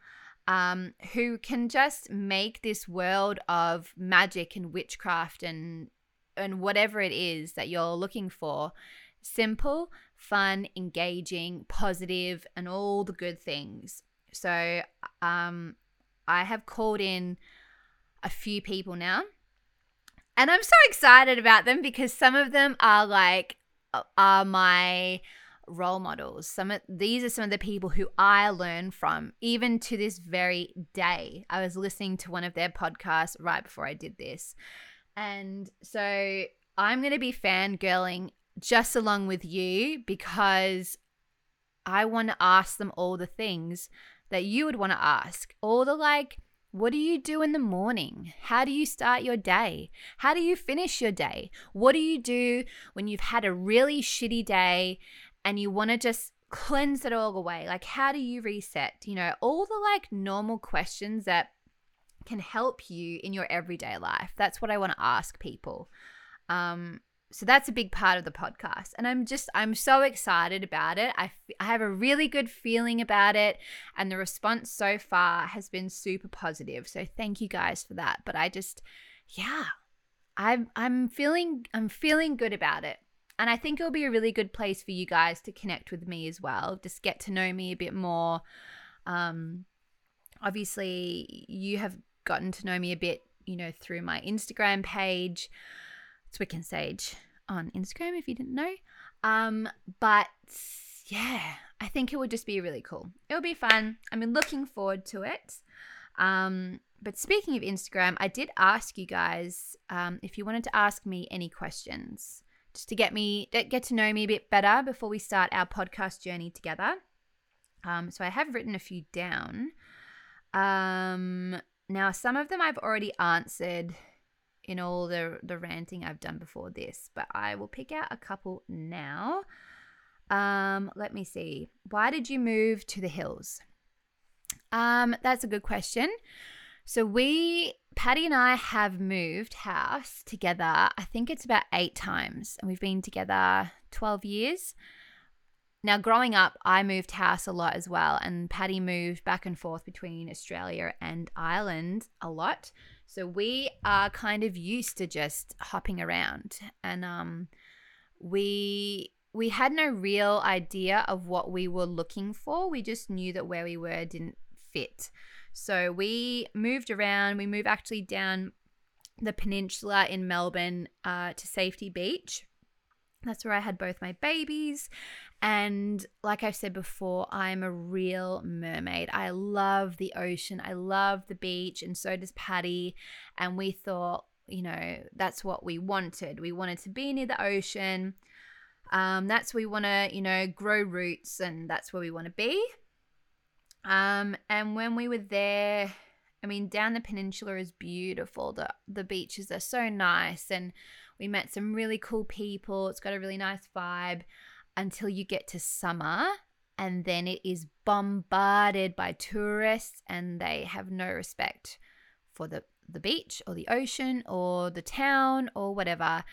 Um, who can just make this world of magic and witchcraft and and whatever it is that you're looking for simple, fun, engaging, positive, and all the good things. So, um, I have called in a few people now and I'm so excited about them because some of them are like are my role models. Some of these are some of the people who I learn from even to this very day. I was listening to one of their podcasts right before I did this. And so I'm going to be fangirling just along with you because I want to ask them all the things that you would want to ask. All the like what do you do in the morning? How do you start your day? How do you finish your day? What do you do when you've had a really shitty day and you want to just cleanse it all away? Like, how do you reset? You know, all the like normal questions that can help you in your everyday life. That's what I want to ask people. Um, so that's a big part of the podcast and i'm just i'm so excited about it I, f- I have a really good feeling about it and the response so far has been super positive so thank you guys for that but i just yeah i'm i'm feeling i'm feeling good about it and i think it'll be a really good place for you guys to connect with me as well just get to know me a bit more um obviously you have gotten to know me a bit you know through my instagram page it's Wick and Sage on Instagram if you didn't know. Um, but yeah, I think it would just be really cool. It'll be fun. I'm looking forward to it. Um, but speaking of Instagram, I did ask you guys um, if you wanted to ask me any questions, just to get me get to know me a bit better before we start our podcast journey together. Um, so I have written a few down. Um, now some of them I've already answered in all the the ranting I've done before this, but I will pick out a couple now. Um, let me see. Why did you move to the hills? Um, that's a good question. So we Paddy and I have moved house together. I think it's about 8 times and we've been together 12 years. Now, growing up, I moved house a lot as well, and Paddy moved back and forth between Australia and Ireland a lot. So we are kind of used to just hopping around and um we we had no real idea of what we were looking for. We just knew that where we were didn't fit. So we moved around. We moved actually down the peninsula in Melbourne uh, to Safety Beach. That's where I had both my babies. And like I've said before, I'm a real mermaid. I love the ocean, I love the beach, and so does Paddy. And we thought, you know, that's what we wanted. We wanted to be near the ocean. Um, that's where we want to, you know, grow roots, and that's where we want to be. Um, and when we were there, I mean, down the peninsula is beautiful. The the beaches are so nice, and we met some really cool people. It's got a really nice vibe until you get to summer and then it is bombarded by tourists and they have no respect for the the beach or the ocean or the town or whatever.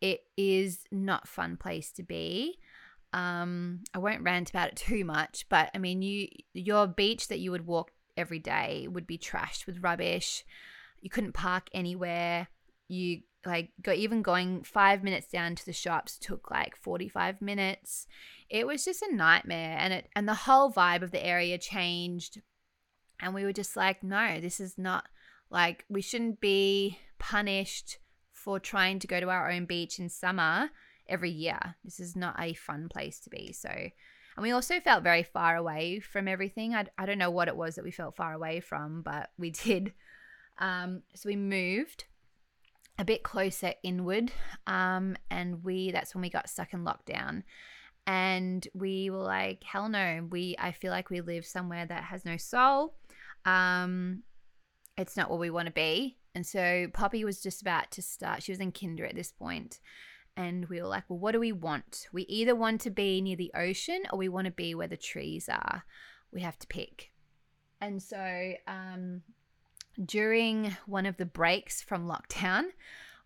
It is not fun place to be. Um i won't rant about it too much but i mean you your beach that you would walk every day would be trashed with rubbish. You couldn't park anywhere. You like go even going five minutes down to the shops took like 45 minutes. It was just a nightmare and it and the whole vibe of the area changed. And we were just like no this is not like we shouldn't be punished for trying to go to our own beach in summer every year. This is not a fun place to be. So and we also felt very far away from everything. I, I don't know what it was that we felt far away from but we did. Um, so we moved a bit closer inward um, and we that's when we got stuck in lockdown. And we were like hell no we i feel like we live somewhere that has no soul. Um it's not what we want to be. And so poppy was just about to start she was in kinder at this point and we were like well what do we want? We either want to be near the ocean or we want to be where the trees are. We have to pick. And so um during one of the breaks from lockdown,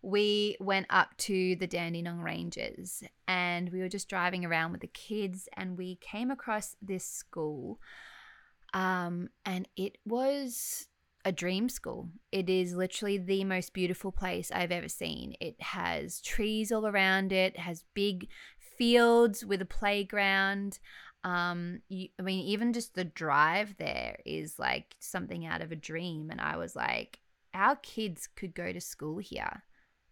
we went up to the Dandenong Ranges and we were just driving around with the kids and we came across this school. Um, and it was a dream school. It is literally the most beautiful place I've ever seen. It has trees all around it, has big fields with a playground. Um, you, I mean, even just the drive there is like something out of a dream. And I was like, our kids could go to school here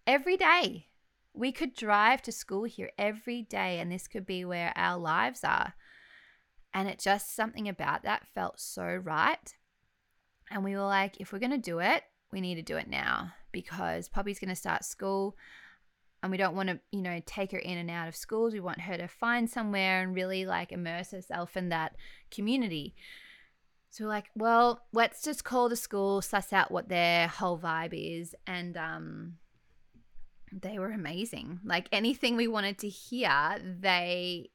every day. We could drive to school here every day, and this could be where our lives are. And it just something about that felt so right. And we were like, if we're going to do it, we need to do it now because Poppy's going to start school and we don't want to, you know, take her in and out of schools. We want her to find somewhere and really like immerse herself in that community. So we're like, well, let's just call the school, suss out what their whole vibe is. And um, they were amazing. Like anything we wanted to hear, they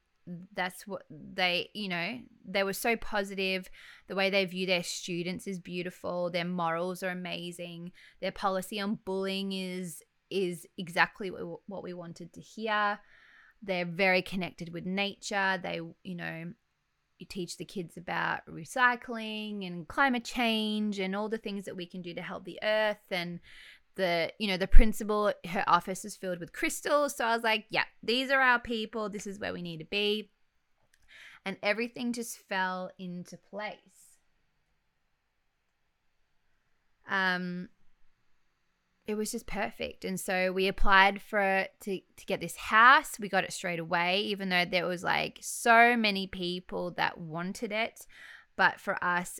that's what they you know they were so positive the way they view their students is beautiful their morals are amazing their policy on bullying is is exactly what we wanted to hear. They're very connected with nature. They, you know, you teach the kids about recycling and climate change and all the things that we can do to help the earth and the you know the principal her office is filled with crystals so i was like yeah these are our people this is where we need to be and everything just fell into place um it was just perfect. And so we applied for to to get this house. We got it straight away, even though there was like so many people that wanted it. But for us,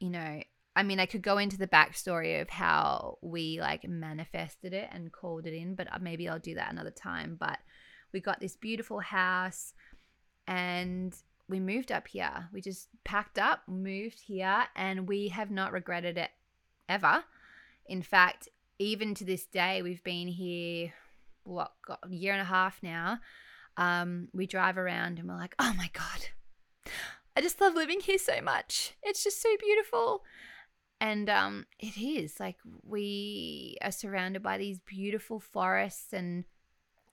you know, I mean, I could go into the backstory of how we like manifested it and called it in, but uh, maybe I'll do that another time. But we got this beautiful house and we moved up here. We just packed up, moved here, and we have not regretted it ever. In fact, even to this day, we've been here, what, a year and a half now. Um, we drive around and we're like, oh my God, I just love living here so much. It's just so beautiful. And um, it is like we are surrounded by these beautiful forests and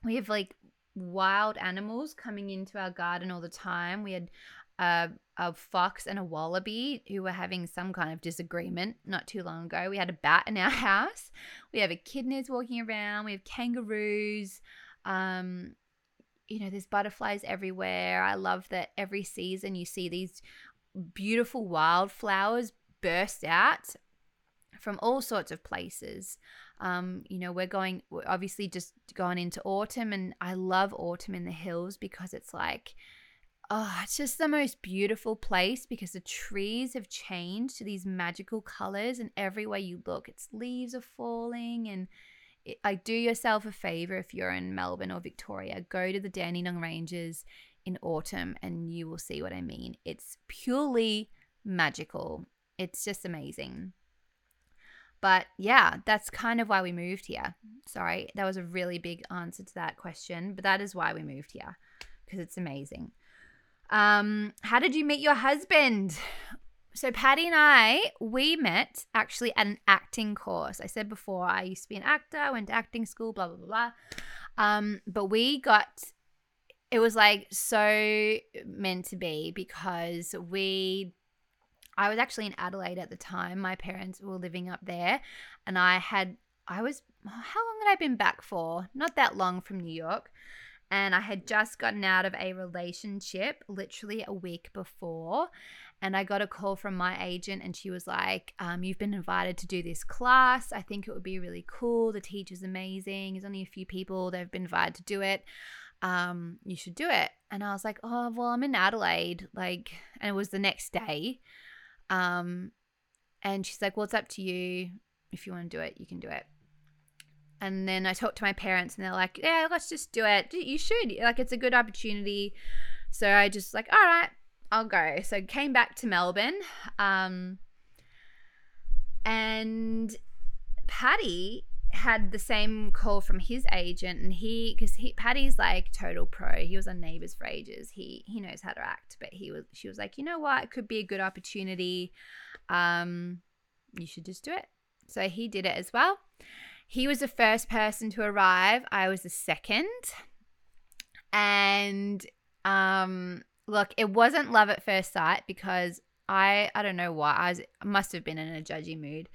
we have like wild animals coming into our garden all the time. We had a, a fox and a wallaby who were having some kind of disagreement not too long ago. We had a bat in our house. We have echidnas walking around. We have kangaroos. Um, you know, there's butterflies everywhere. I love that every season you see these beautiful wildflowers burst out from all sorts of places. Um, you know, we're going, we're obviously just going into autumn, and I love autumn in the hills because it's like, Oh, it's just the most beautiful place because the trees have changed to these magical colors, and everywhere you look, its leaves are falling. And it, like, do yourself a favor if you're in Melbourne or Victoria, go to the Dandenong Ranges in autumn, and you will see what I mean. It's purely magical. It's just amazing. But yeah, that's kind of why we moved here. Sorry, that was a really big answer to that question, but that is why we moved here because it's amazing. Um, how did you meet your husband? So Paddy and I, we met actually at an acting course. I said before I used to be an actor, went to acting school, blah blah blah blah. Um, but we got it was like so meant to be because we I was actually in Adelaide at the time. My parents were living up there and I had I was how long had I been back for? Not that long from New York. And I had just gotten out of a relationship literally a week before. And I got a call from my agent, and she was like, um, You've been invited to do this class. I think it would be really cool. The teacher's amazing. There's only a few people that have been invited to do it. Um, you should do it. And I was like, Oh, well, I'm in Adelaide. Like, and it was the next day. Um, and she's like, Well, it's up to you. If you want to do it, you can do it. And then I talked to my parents, and they're like, "Yeah, let's just do it. You should. Like, it's a good opportunity." So I just like, "All right, I'll go." So came back to Melbourne, um, and Paddy had the same call from his agent, and he because he Paddy's like total pro. He was on Neighbours for ages. He he knows how to act, but he was she was like, you know what, it could be a good opportunity. Um, you should just do it. So he did it as well. He was the first person to arrive. I was the second. And um look, it wasn't love at first sight because I I don't know why. I was must have been in a judgy mood.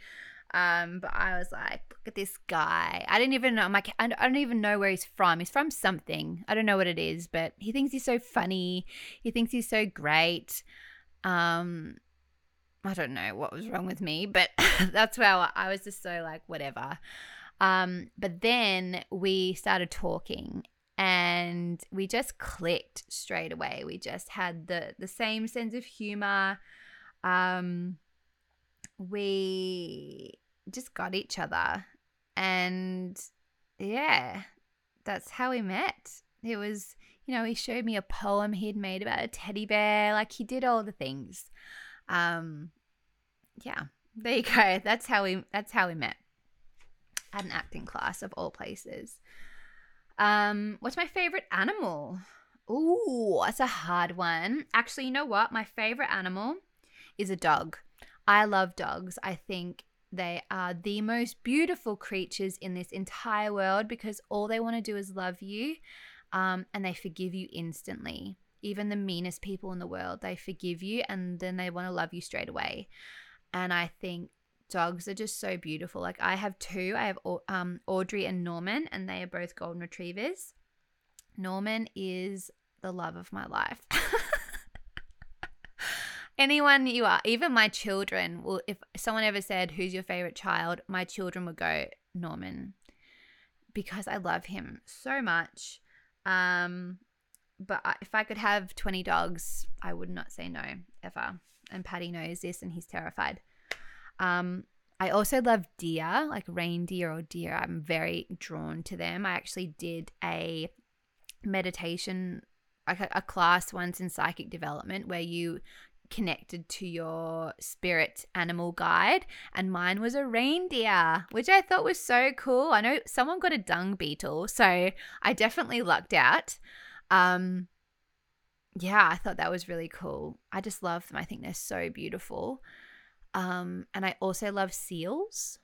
Um, but I was like, look at this guy. I didn't even know. I'm like, I don't even know where he's from. He's from something. I don't know what it is, but he thinks he's so funny. He thinks he's so great. Um, I don't know what was wrong with me, but that's where I was just so like, whatever. Um, but then we started talking and we just clicked straight away. We just had the the same sense of humor. Um, we just got each other, and yeah, that's how we met. It was, you know, he showed me a poem he'd made about a teddy bear. Like he did all the things. Um, yeah, there you go. That's how we. That's how we met at an acting class of all places. Um, what's my favorite animal? Ooh, that's a hard one. Actually, you know what? My favorite animal is a dog. I love dogs. I think they are the most beautiful creatures in this entire world because all they want to do is love you um, and they forgive you instantly. Even the meanest people in the world, they forgive you and then they want to love you straight away. And I think dogs are just so beautiful. Like I have two. I have um, Audrey and Norman, and they are both golden retrievers. Norman is the love of my life. Anyone you are, even my children will. If someone ever said, "Who's your favorite child?" my children would go Norman, because I love him so much. Um, but I, if I could have twenty dogs, I would not say no ever. And Paddy knows this, and he's terrified. Um, I also love deer, like reindeer or deer. I'm very drawn to them. I actually did a meditation, like a, a class once in psychic development where you connected to your spirit animal guide and mine was a reindeer which i thought was so cool. I know someone got a dung beetle so i definitely lucked out. Um yeah i thought that was really cool. I just love them. I think they're so beautiful um, and I also love seals.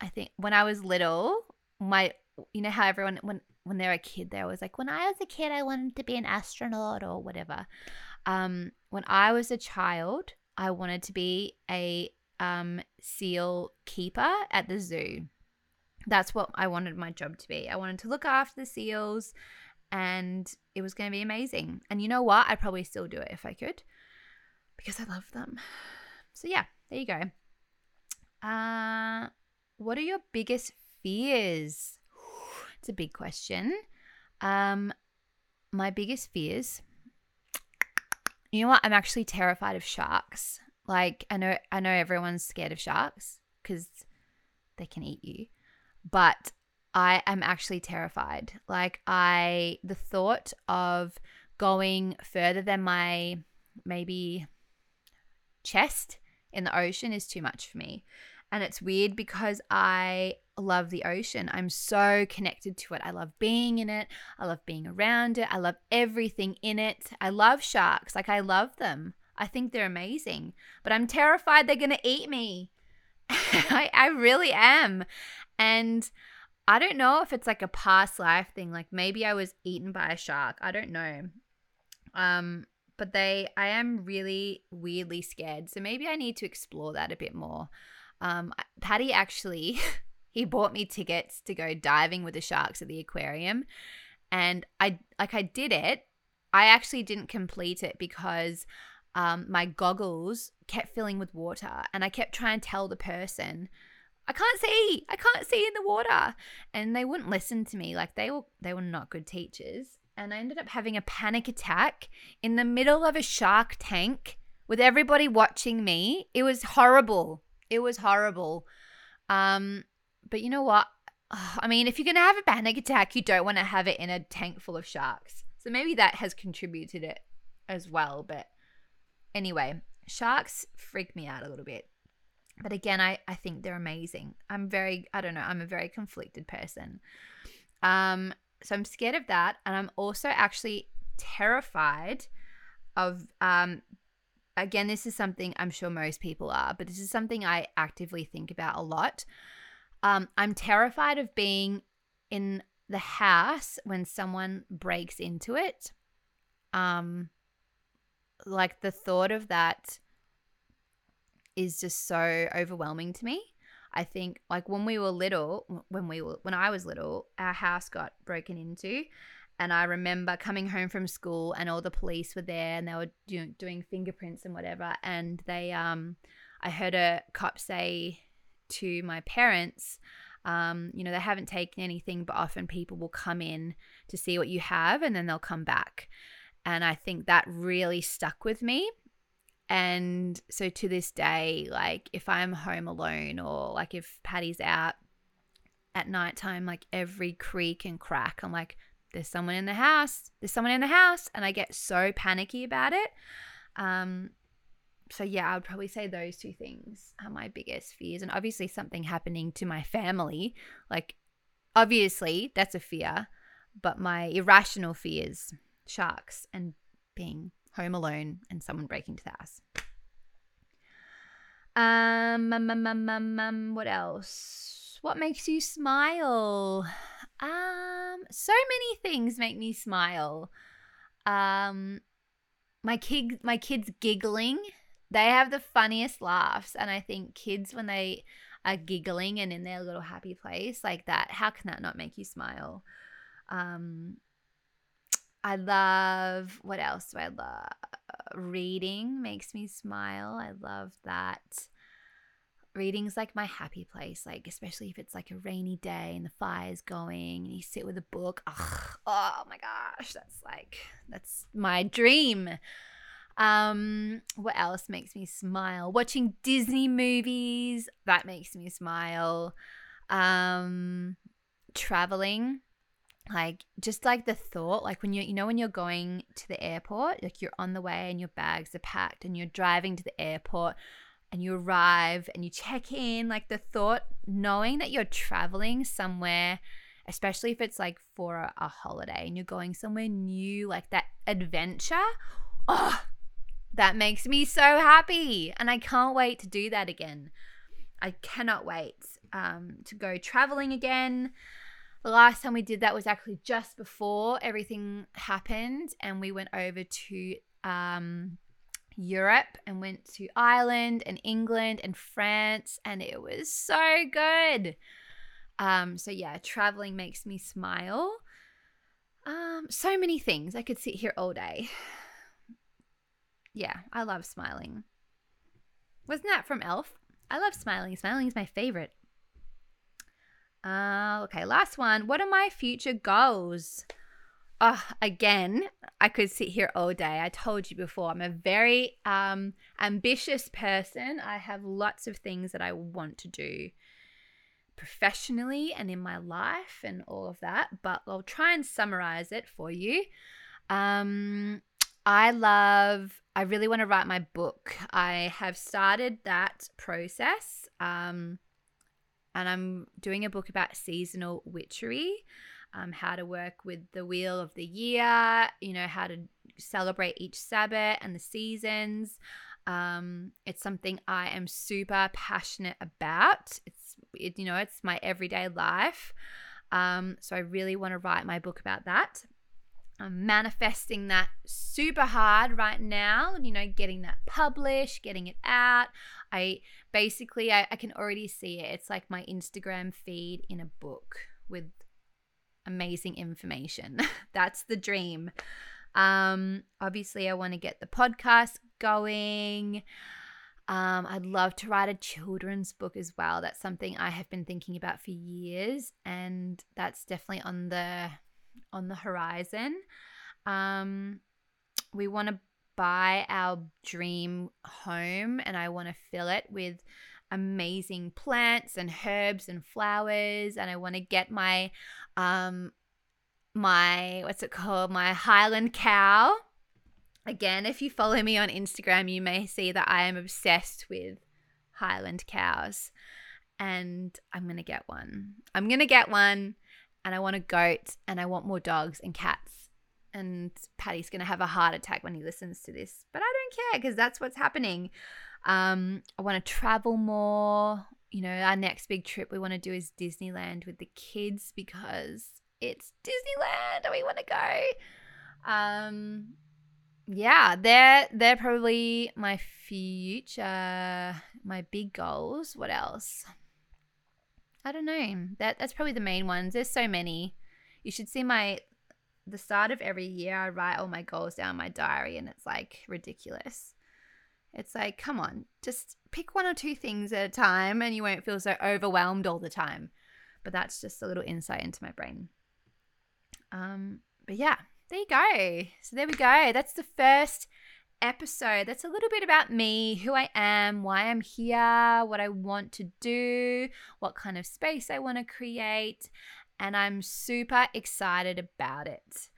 I think when I was little, my you know how everyone when when they're a kid they're always like when I was a kid I wanted to be an astronaut or whatever. Um, when I was a child, I wanted to be a um, seal keeper at the zoo. That's what I wanted my job to be. I wanted to look after the seals and it was going to be amazing. And you know what? I'd probably still do it if I could because I love them. So yeah, there you go. Uh, what are your biggest fears? It's a big question. Um, my biggest fears. You know what? I'm actually terrified of sharks. Like I know, I know everyone's scared of sharks because they can eat you, but I am actually terrified. Like I, the thought of going further than my maybe chest in the ocean is too much for me. And it's weird because I love the ocean. I'm so connected to it. I love being in it. I love being around it. I love everything in it. I love sharks. Like, I love them. I think they're amazing. But I'm terrified they're going to eat me. I, I really am. And I don't know if it's like a past life thing. Like, maybe I was eaten by a shark. I don't know. Um, but they I am really weirdly scared. So maybe I need to explore that a bit more. Um, Paddy actually, he bought me tickets to go diving with the sharks at the aquarium. And I like I did it. I actually didn't complete it because um, my goggles kept filling with water, and I kept trying to tell the person, "I can't see, I can't see in the water," and they wouldn't listen to me. Like they were, they were not good teachers, and I ended up having a panic attack in the middle of a shark tank with everybody watching me. It was horrible. It was horrible. Um, but you know what? I mean, if you're going to have a panic attack, you don't want to have it in a tank full of sharks. So maybe that has contributed it as well. But anyway, sharks freak me out a little bit. But again, I, I think they're amazing. I'm very, I don't know, I'm a very conflicted person. Um, so I'm scared of that. And I'm also actually terrified of, um, again, this is something I'm sure most people are, but this is something I actively think about a lot. Um, I'm terrified of being in the house when someone breaks into it. Um, like the thought of that is just so overwhelming to me. I think like when we were little, when we were when I was little, our house got broken into, and I remember coming home from school and all the police were there and they were do- doing fingerprints and whatever, and they um, I heard a cop say to my parents, um, you know, they haven't taken anything, but often people will come in to see what you have and then they'll come back. And I think that really stuck with me. And so to this day, like if I'm home alone or like if Paddy's out at nighttime, like every creak and crack, I'm like, there's someone in the house, there's someone in the house. And I get so panicky about it. Um, so yeah, I would probably say those two things are my biggest fears. And obviously something happening to my family, like obviously that's a fear, but my irrational fears, sharks and being home alone and someone breaking to the house. Um, um, um, um, um, what else? What makes you smile? Um, so many things make me smile. Um, my kid, my kids giggling they have the funniest laughs. And I think kids, when they are giggling and in their little happy place like that, how can that not make you smile? Um, I love, what else do I love? Reading makes me smile. I love that. Reading's like my happy place, like especially if it's like a rainy day and the fire's going and you sit with a book. Ugh, oh my gosh, that's like that's my dream. Um, what else makes me smile? Watching Disney movies, that makes me smile. Um, traveling, like just like the thought, like when you you know when you're going to the airport, like you're on the way and your bags are packed and you're driving to the airport and you arrive and you check in, like the thought knowing that you're traveling somewhere especially if it's like for a, a holiday and you're going somewhere new, like that adventure. Oh, that makes me so happy. And I can't wait to do that again. I cannot wait um, to go traveling again. The last time we did that was actually just before everything happened, and we went over to um, Europe and went to Ireland and England and France, and it was so good. Um, so yeah, traveling makes me smile. Um, so many things. I could sit here all day yeah, I love smiling. Wasn't that from Elf? I love smiling. Smiling is my favorite. Uh, okay, last one. What are my future goals? Oh, again, I could sit here all day. I told you before, I'm a very um, ambitious person. I have lots of things that I want to do professionally and in my life and all of that, but I'll try and summarize it for you. Um, I love, I really want to write my book. I have started that process. Um, and I'm doing a book about seasonal witchery, um, how to work with the wheel of the year, you know, how to celebrate each Sabbath and the seasons. Um, it's something I am super passionate about. It's, it, you know, it's my everyday life. Um, so I really want to write my book about that. I'm manifesting that super hard right now, you know, getting that published, getting it out. I basically I, I can already see it. It's like my Instagram feed in a book with amazing information. That's the dream. Um, obviously, I want to get the podcast going. Um, I'd love to write a children's book as well. That's something I have been thinking about for years, and that's definitely on the on the horizon. Um, we want to buy our dream home, and I want to fill it with amazing plants and herbs and flowers, and I want to get my um my what's it called my Highland cow. Again, if you follow me on Instagram, you may see that I am obsessed with Highland cows. And I'm going to get one. I'm going to get one. And I want a goat. And I want more dogs and cats. And Paddy's going to have a heart attack when he listens to this. But I don't care because that's what's happening. Um, I want to travel more. You know, our next big trip we want to do is Disneyland with the kids because it's Disneyland and we want to go. Um, yeah, they're they're probably my future, my big goals. What else? I don't know. That that's probably the main ones. There's so many. You should see my the start of every year. I write all my goals down my diary, and it's like ridiculous. It's like, come on, just pick one or two things at a time, and you won't feel so overwhelmed all the time. But that's just a little insight into my brain. Um, but yeah, there you go. So there we go. That's the first episode. That's a little bit about me, who I am, why I'm here, what I want to do, what kind of space I want to create, and I'm super excited about it.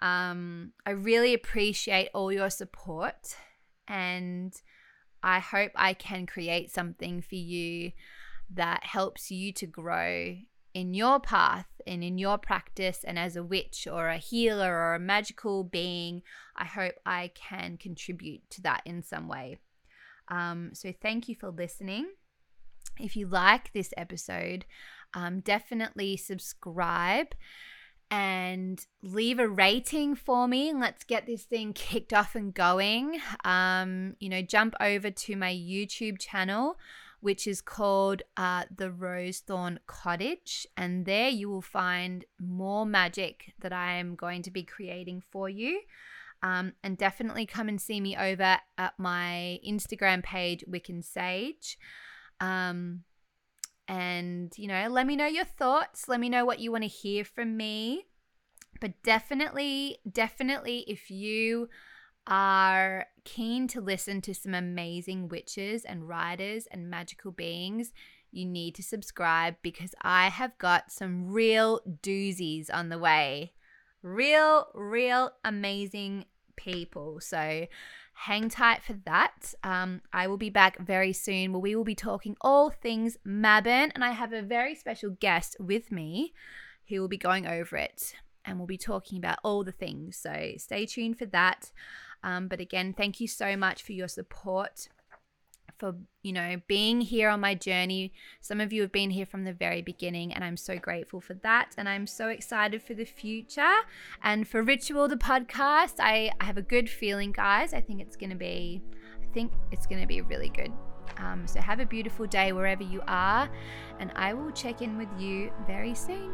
Um, I really appreciate all your support, and I hope I can create something for you that helps you to grow in your path and in your practice and as a witch or a healer or a magical being, I hope I can contribute to that in some way. Um, so, thank you for listening. If you like this episode, um, definitely subscribe and leave a rating for me let's get this thing kicked off and going. Um, you know, jump over to my YouTube channel which is called uh, the Rosethorne Cottage. And there you will find more magic that I am going to be creating for you. Um, and definitely come and see me over at my Instagram page, Wick and Sage. Um, and, you know, let me know your thoughts. Let me know what you want to hear from me. But definitely, definitely, if you are keen to listen to some amazing witches and writers and magical beings, you need to subscribe because I have got some real doozies on the way. Real, real amazing people. So hang tight for that. Um, I will be back very soon where we will be talking all things Mabon, and I have a very special guest with me who will be going over it and we'll be talking about all the things. So stay tuned for that. Um, but again, thank you so much for your support for you know being here on my journey. Some of you have been here from the very beginning and i'm so grateful for that and i'm so excited for the future and for ritual the podcast. I, I have a good feeling guys. I think it's going to be i think it's going to be really good. Um, so have a beautiful day wherever you are and i will check in with you very soon